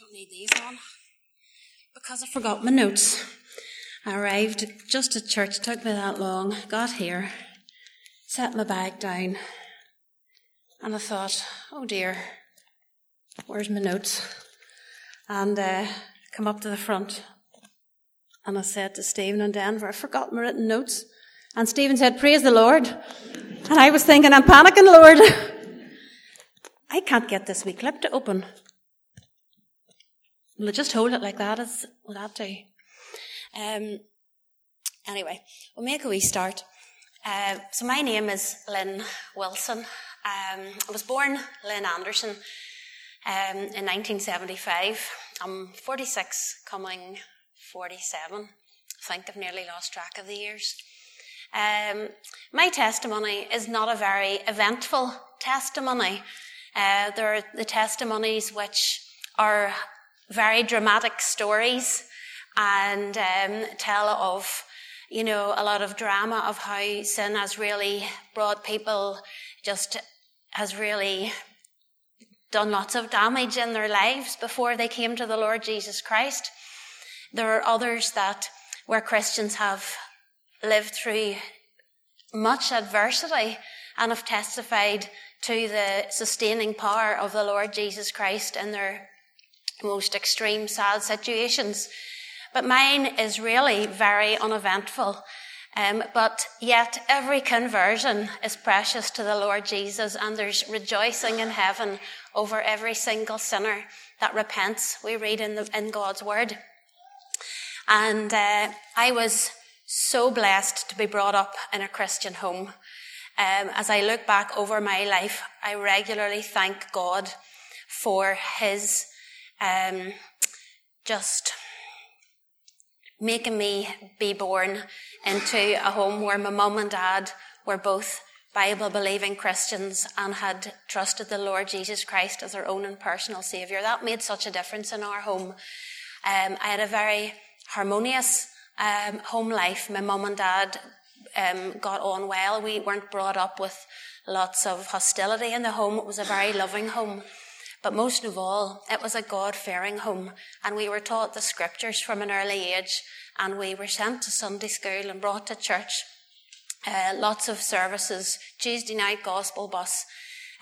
Don't need these on. Because I forgot my notes. I arrived just at church, took me that long, got here, set my bag down, and I thought, oh dear, where's my notes? And uh, come up to the front, and I said to Stephen and Denver, I forgot my written notes. And Stephen said, Praise the Lord. And I was thinking, I'm panicking, Lord. I can't get this wee clip to open. Will I just hold it like that? Is, will that do? Um, anyway, we'll make a wee start. Uh, so my name is Lynn Wilson. Um, I was born Lynn Anderson um, in 1975. I'm 46, coming 47. I think I've nearly lost track of the years. Um, my testimony is not a very eventful testimony. Uh, there are the testimonies which are very dramatic stories and um, tell of, you know, a lot of drama of how sin has really brought people just has really done lots of damage in their lives before they came to the Lord Jesus Christ. There are others that where Christians have lived through much adversity and have testified to the sustaining power of the Lord Jesus Christ in their most extreme sad situations. But mine is really very uneventful. Um, but yet every conversion is precious to the Lord Jesus and there's rejoicing in heaven over every single sinner that repents. We read in, the, in God's word. And uh, I was so blessed to be brought up in a Christian home. Um, as I look back over my life, I regularly thank God for His um, just making me be born into a home where my mum and dad were both Bible believing Christians and had trusted the Lord Jesus Christ as their own and personal Saviour. That made such a difference in our home. Um, I had a very harmonious um, home life. My mum and dad um, got on well. We weren't brought up with lots of hostility in the home. It was a very loving home. But most of all, it was a God fearing home. And we were taught the scriptures from an early age. And we were sent to Sunday school and brought to church. Uh, lots of services, Tuesday night gospel bus,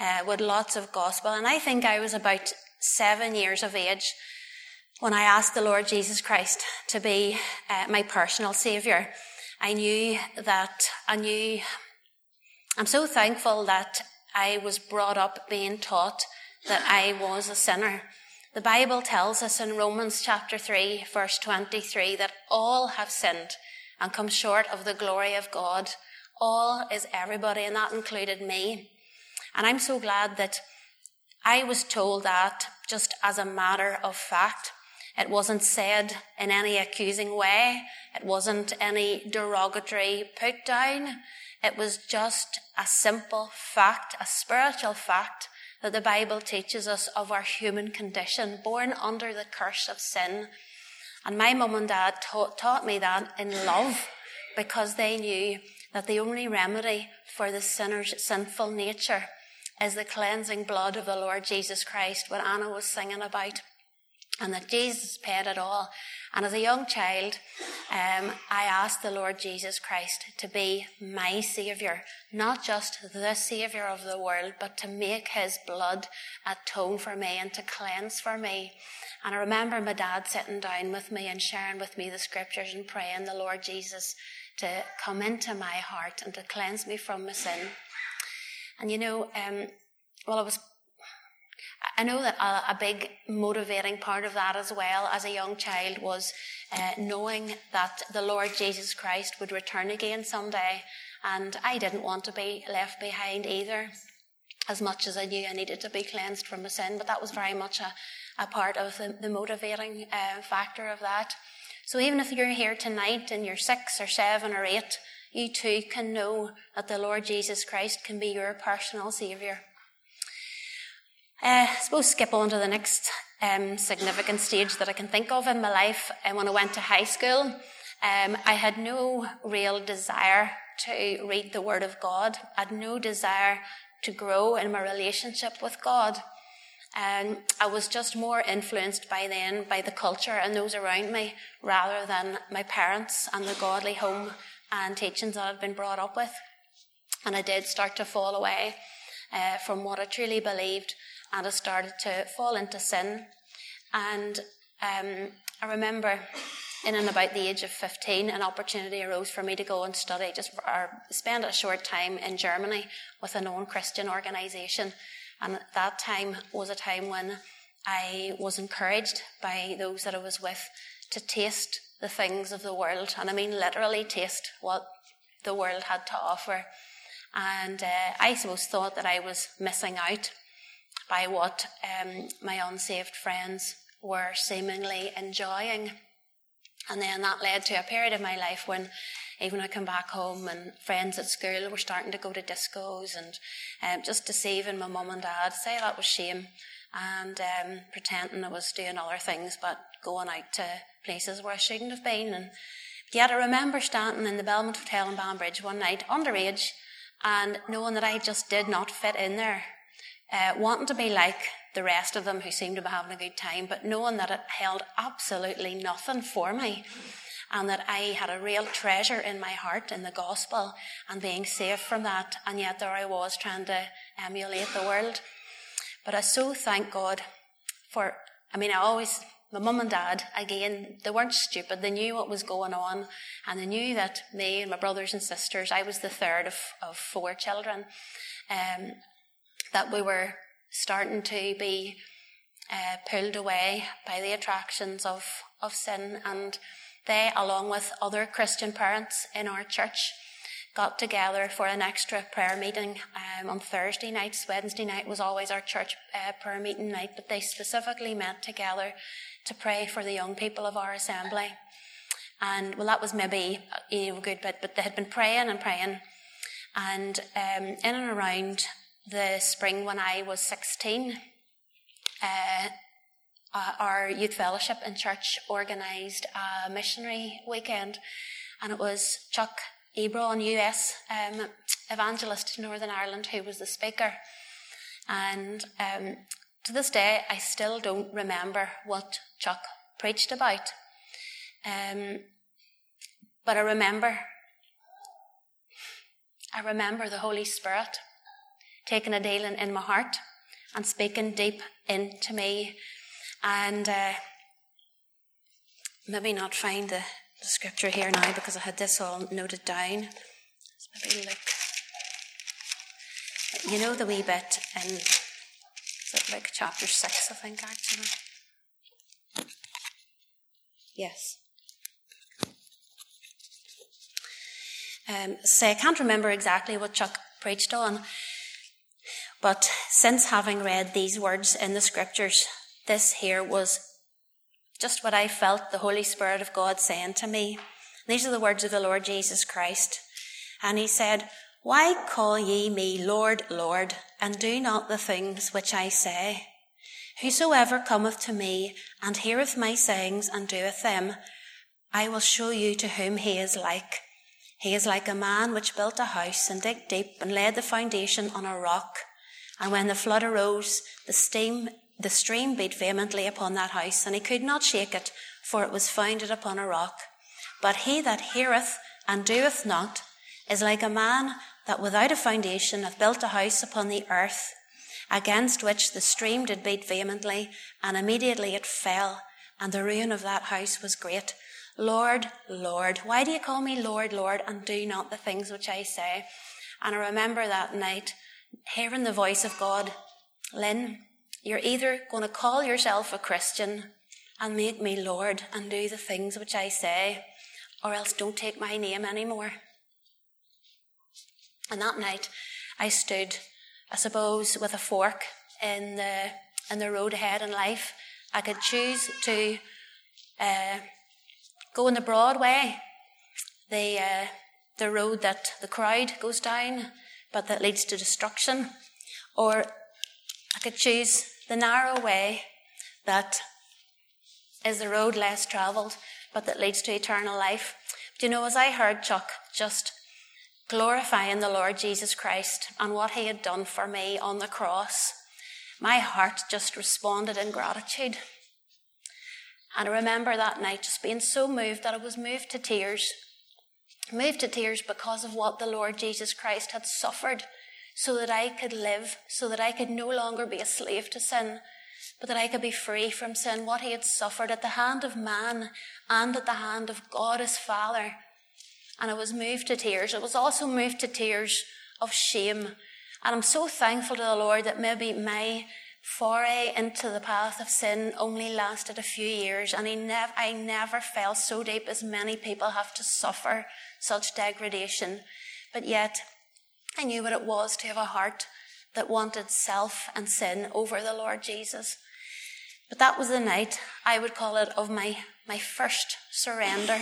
uh, with lots of gospel. And I think I was about seven years of age when I asked the Lord Jesus Christ to be uh, my personal Saviour, I knew that I knew, I'm so thankful that I was brought up being taught that I was a sinner. The Bible tells us in Romans chapter 3, verse 23, that all have sinned and come short of the glory of God. All is everybody, and that included me. And I'm so glad that I was told that just as a matter of fact. It wasn't said in any accusing way. It wasn't any derogatory put down. It was just a simple fact, a spiritual fact that the Bible teaches us of our human condition, born under the curse of sin. And my mum and dad taught, taught me that in love because they knew that the only remedy for the sinner's sinful nature is the cleansing blood of the Lord Jesus Christ, what Anna was singing about and that Jesus paid it all. And as a young child, um, I asked the Lord Jesus Christ to be my Saviour, not just the Saviour of the world, but to make His blood atone for me and to cleanse for me. And I remember my dad sitting down with me and sharing with me the scriptures and praying the Lord Jesus to come into my heart and to cleanse me from my sin. And you know, um, well, I was I know that a, a, big motivating part of that as well as a young child was uh, knowing that the Lord Jesus Christ would return again someday. And I didn't want to be left behind either, as much as I knew I needed to be cleansed from my sin. But that was very much a, a part of the, the motivating uh, factor of that. So even if you're here tonight and you're six or seven or eight, you too can know that the Lord Jesus Christ can be your personal Saviour. Uh, I suppose skip on to the next um, significant stage that I can think of in my life. And uh, when I went to high school, um, I had no real desire to read the Word of God. I had no desire to grow in my relationship with God. And I was just more influenced by then by the culture and those around me rather than my parents and the godly home and teachings that I'd been brought up with. And I did start to fall away uh, from what I truly believed and I started to fall into sin. And um, I remember in and about the age of 15, an opportunity arose for me to go and study, just or spend a short time in Germany with a known Christian organisation. And that time was a time when I was encouraged by those that I was with to taste the things of the world. And I mean literally taste what the world had to offer. And uh, I suppose thought that I was missing out by what um, my unsaved friends were seemingly enjoying. And then that led to a period of my life when even I come back home and friends at school were starting to go to discos and um, just deceiving my mum and dad, say that was shame, and um, pretending I was doing other things, but going out to places where I shouldn't have been. And yet I remember standing in the Belmont Hotel in Banbridge one night, underage, and knowing that I just did not fit in there, uh, wanting to be like the rest of them who seemed to be having a good time, but knowing that it held absolutely nothing for me and that I had a real treasure in my heart in the gospel and being saved from that. And yet there I was trying to emulate the world. But I so thank God for, I mean, I always, my mum and dad, again, they weren't stupid. They knew what was going on and they knew that me and my brothers and sisters, I was the third of, of four children, um, that we were starting to be uh, pulled away by the attractions of, of sin. And they, along with other Christian parents in our church, got together for an extra prayer meeting um, on Thursday nights. Wednesday night was always our church uh, prayer meeting night, but they specifically met together to pray for the young people of our assembly. And well, that was maybe a good bit, but they had been praying and praying. And um, in and around the spring when I was 16, uh, uh, our youth fellowship in church organised a missionary weekend, and it was Chuck Ebron, US um, evangelist in Northern Ireland, who was the speaker. And um, to this day, I still don't remember what Chuck preached about. Um, but I remember, I remember the Holy Spirit taking a deal in, in my heart and speaking deep into me. And uh, maybe not find the, the, scripture here now because I had this all noted down. Let's maybe look. You know the wee bit in is it Luke chapter six, I think actually. Yes. Um, so I can't remember exactly what Chuck preached on, but since having read these words in the scriptures, this here was just what I felt the Holy Spirit of God saying to me. These are the words of the Lord Jesus Christ. And he said, Why call ye me Lord, Lord, and do not the things which I say? Whosoever cometh to me and heareth my sayings and doeth them, I will show you to whom he is like. He is like a man which built a house and digged deep and laid the foundation on a rock. And when the flood arose, the steam, the stream beat vehemently upon that house, and he could not shake it, for it was founded upon a rock. But he that heareth and doeth not is like a man that without a foundation hath built a house upon the earth, against which the stream did beat vehemently, and immediately it fell, and the ruin of that house was great. Lord, Lord, why do you call me Lord, Lord, and do not the things which I say? And I remember that night hearing the voice of God, Lynn, you're either going to call yourself a Christian and make me Lord and do the things which I say, or else don't take my name anymore. And that night, I stood, I suppose, with a fork in the in the road ahead in life. I could choose to uh, go in the broad way, the uh, the road that the crowd goes down, but that leads to destruction. Or I could choose the narrow way that is the road less travelled, but that leads to eternal life. Do you know, as I heard Chuck just glorifying the Lord Jesus Christ and what he had done for me on the cross, my heart just responded in gratitude. And I remember that night just being so moved that I was moved to tears. Moved to tears because of what the Lord Jesus Christ had suffered so that I could live, so that I could no longer be a slave to sin, but that I could be free from sin, what he had suffered at the hand of man and at the hand of God his Father. And I was moved to tears. I was also moved to tears of shame. And I'm so thankful to the Lord that maybe my foray into the path of sin only lasted a few years, and nev- I never fell so deep as many people have to suffer such degradation. But yet, I knew what it was to have a heart that wanted self and sin over the Lord Jesus. But that was the night, I would call it, of my, my first surrender.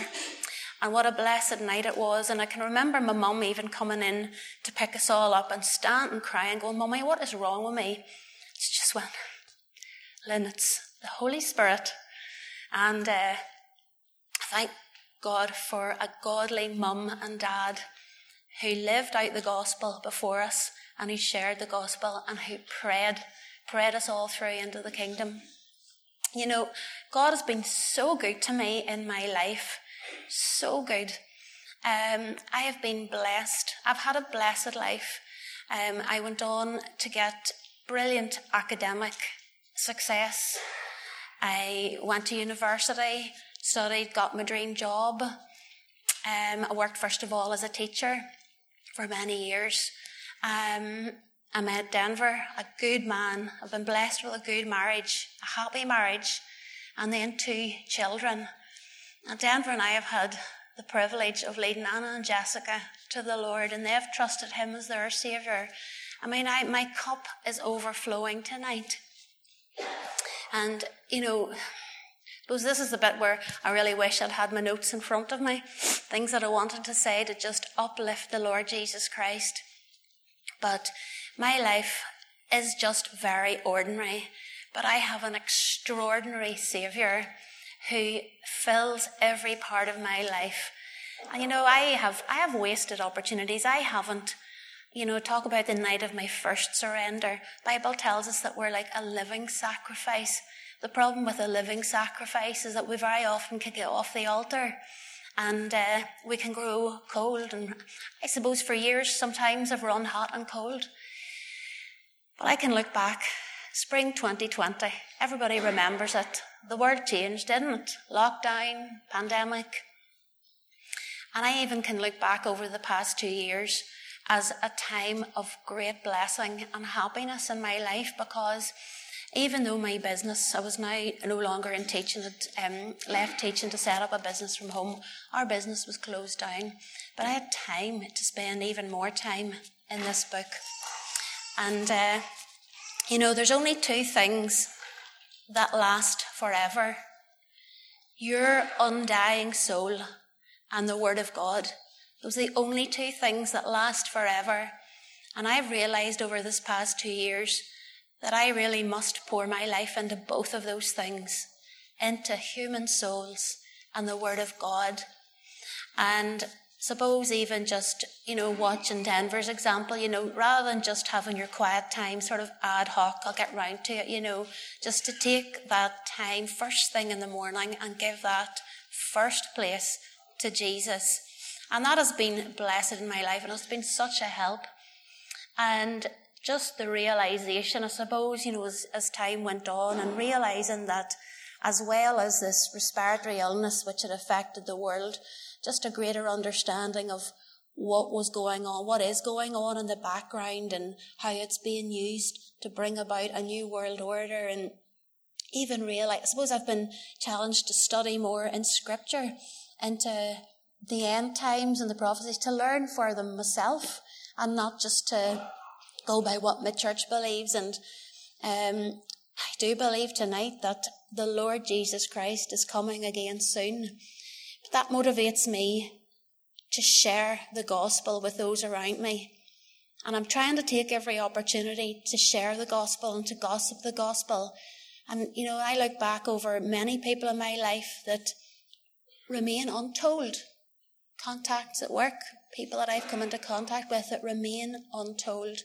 And what a blessed night it was. And I can remember my mum even coming in to pick us all up and stand and crying, going, Mummy, what is wrong with me? Lynn, it's the Holy Spirit. And uh, thank God for a godly mum and dad who lived out the gospel before us and who shared the gospel and who prayed, prayed us all through into the kingdom. You know, God has been so good to me in my life. So good. Um, I have been blessed. I've had a blessed life. Um, I went on to get brilliant academic success. I went to university, studied, got my dream job. Um, I worked first of all as a teacher for many years. Um, I met Denver, a good man. I've been blessed with a good marriage, a happy marriage, and then two children. And Denver and I have had the privilege of leading Anna and Jessica to the Lord, and they've trusted Him as their Saviour. I mean, I, my cup is overflowing tonight. And, you know, suppose this is the bit where I really wish I'd had my notes in front of me, things that I wanted to say to just uplift the Lord Jesus Christ. But my life is just very ordinary, but I have an extraordinary Saviour who fills every part of my life. And you know, I have, I have wasted opportunities. I haven't, you know, talk about the night of my first surrender. Bible tells us that we're like a living sacrifice. The problem with a living sacrifice is that we very often can get off the altar and uh, we can grow cold. And I suppose for years, sometimes I've run hot and cold. But I can look back, spring 2020, everybody remembers it. The world changed, didn't it? Lockdown, pandemic. And I even can look back over the past two years as a time of great blessing and happiness in my life because even though my business, I was now no longer in teaching, had um, left teaching to set up a business from home, our business was closed down. But I had time to spend even more time in this book. And, uh, you know, there's only two things that last forever your undying soul and the Word of God. Those are the only two things that last forever. And I've realized over this past two years that I really must pour my life into both of those things, into human souls and the Word of God. And Suppose even just, you know, watching Denver's example, you know, rather than just having your quiet time sort of ad hoc, I'll get round to it, you know, just to take that time first thing in the morning and give that first place to Jesus. And that has been blessed in my life and it's been such a help. And just the realization, I suppose, you know, as, as time went on and realizing that as well as this respiratory illness which had affected the world, just a greater understanding of what was going on, what is going on in the background and how it's being used to bring about a new world order and even realize, I suppose I've been challenged to study more in scripture into the end times and the prophecies to learn for them myself and not just to go by what my church believes. And um, I do believe tonight that the Lord Jesus Christ is coming again soon But that motivates me to share the gospel with those around me. And I'm trying to take every opportunity to share the gospel and to gossip the gospel. And, you know, I look back over many people in my life that remain untold. Contacts at work, people that I've come into contact with that remain untold.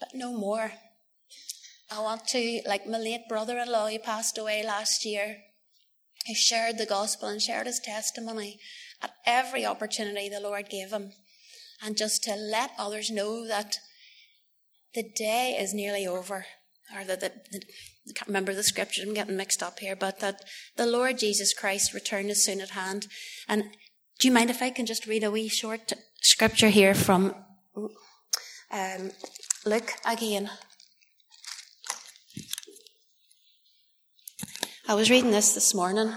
But no more. I want to, like my late brother in law who passed away last year, who shared the gospel and shared his testimony at every opportunity the Lord gave him. And just to let others know that the day is nearly over, or that the, I can't remember the scripture, I'm getting mixed up here, but that the Lord Jesus Christ return is soon at hand. And do you mind if I can just read a wee short scripture here from um, Luke again? I was reading this this morning.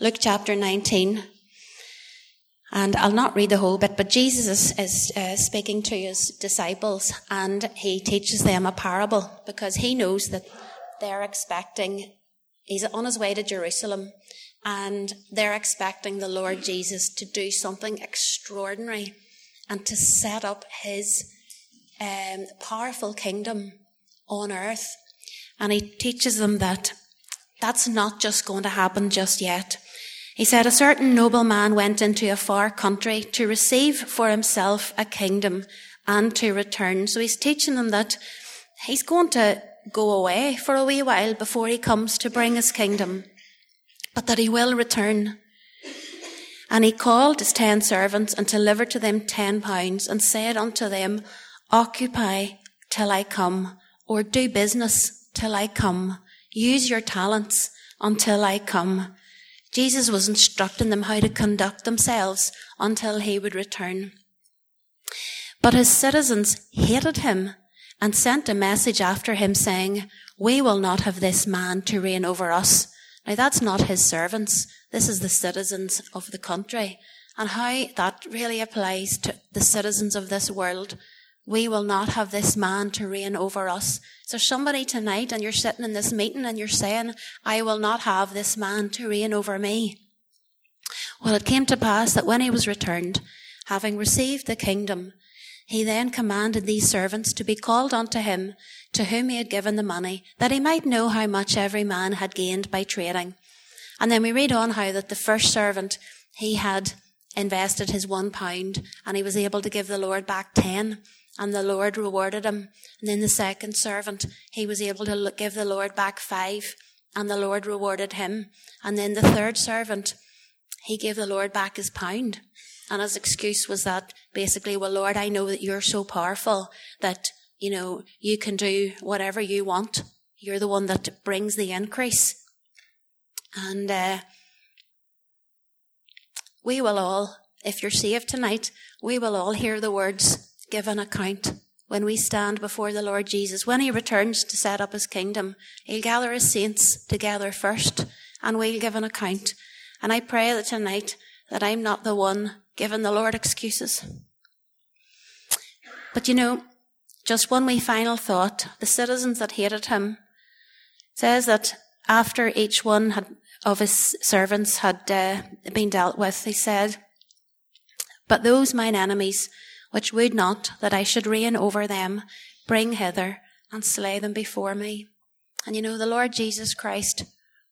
Luke chapter 19. And I'll not read the whole bit, but Jesus is, is uh, speaking to his disciples and he teaches them a parable because he knows that they're expecting, he's on his way to Jerusalem and they're expecting the Lord Jesus to do something extraordinary and to set up his um, powerful kingdom on earth. And he teaches them that that's not just going to happen just yet. He said, A certain nobleman went into a far country to receive for himself a kingdom and to return. So he's teaching them that he's going to go away for a wee while before he comes to bring his kingdom, but that he will return. And he called his ten servants and delivered to them ten pounds and said unto them, Occupy till I come, or do business till I come. Use your talents until I come. Jesus was instructing them how to conduct themselves until he would return. But his citizens hated him and sent a message after him saying, we will not have this man to reign over us. Now that's not his servants. This is the citizens of the country and how that really applies to the citizens of this world. We will not have this man to reign over us. So somebody tonight and you're sitting in this meeting and you're saying, I will not have this man to reign over me. Well, it came to pass that when he was returned, having received the kingdom, he then commanded these servants to be called unto him, to whom he had given the money, that he might know how much every man had gained by trading. And then we read on how that the first servant, he had invested his one pound and he was able to give the Lord back ten and the Lord rewarded him. And then the second servant, he was able to give the Lord back five, and the Lord rewarded him. And then the third servant, he gave the Lord back his pound. And his excuse was that basically, well, Lord, I know that you're so powerful that, you know, you can do whatever you want. You're the one that brings the increase. And, uh, we will all, if you're saved tonight, we will all hear the words, give an account when we stand before the Lord Jesus. When he returns to set up his kingdom, he'll gather his saints together first and we'll give an account. And I pray that tonight that I'm not the one giving the Lord excuses. But you know, just one wee final thought. The citizens that hated him says that after each one had, of his servants had uh, been dealt with, he said, But those mine enemies which would not that I should reign over them, bring hither and slay them before me. And you know, the Lord Jesus Christ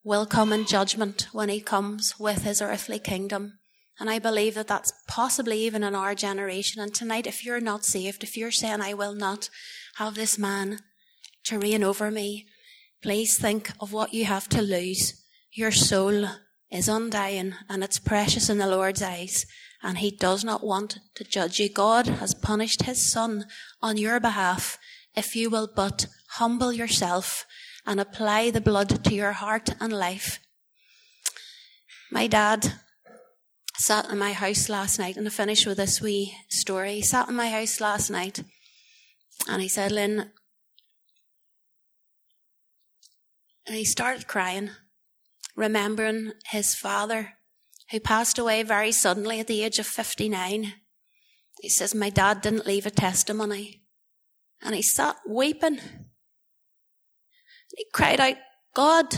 will come in judgment when he comes with his earthly kingdom. And I believe that that's possibly even in our generation. And tonight, if you're not saved, if you're saying, I will not have this man to reign over me, please think of what you have to lose. Your soul is undying and it's precious in the Lord's eyes and he does not want to judge you. God has punished his son on your behalf if you will but humble yourself and apply the blood to your heart and life. My dad sat in my house last night, and I finish with this wee story. He sat in my house last night and he said, Lynn, and he started crying, remembering his father who passed away very suddenly at the age of 59. He says, My dad didn't leave a testimony. And he sat weeping. He cried out, God,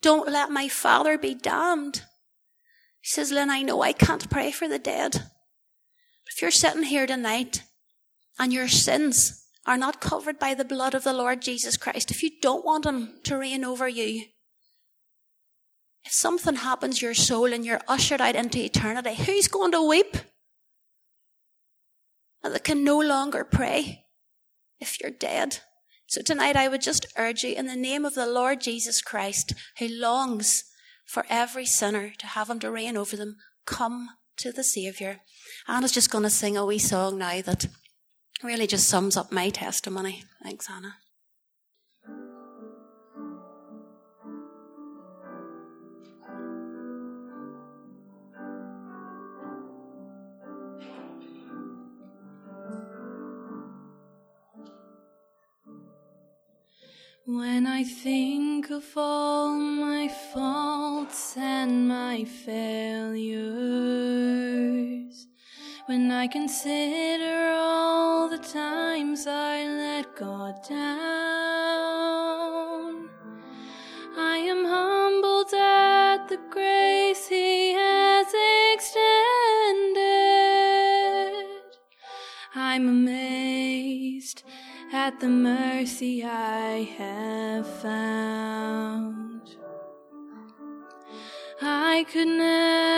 don't let my father be damned. He says, Lynn, I know I can't pray for the dead. But If you're sitting here tonight and your sins are not covered by the blood of the Lord Jesus Christ, if you don't want him to reign over you, if something happens to your soul and you're ushered out into eternity, who's going to weep? And that can no longer pray if you're dead. So tonight I would just urge you in the name of the Lord Jesus Christ, who longs for every sinner to have him to reign over them, come to the Saviour. Anna's just going to sing a wee song now that really just sums up my testimony. Thanks, Anna. When I think of all my faults and my failures, when I consider all the times I let God down, the mercy I have found. I could never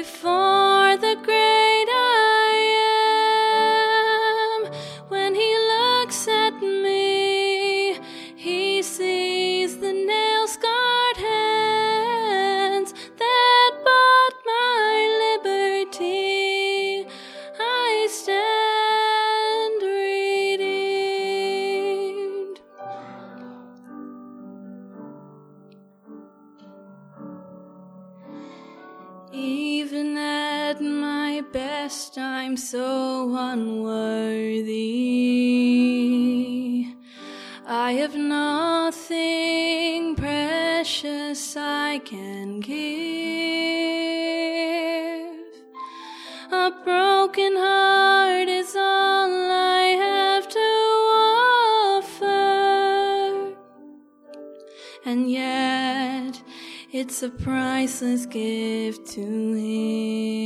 redeemed before give. A broken heart is all I have to offer. And yet, it's a priceless gift to Him.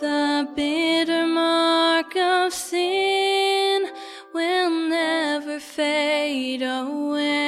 The bitter mark of sin will never fade away,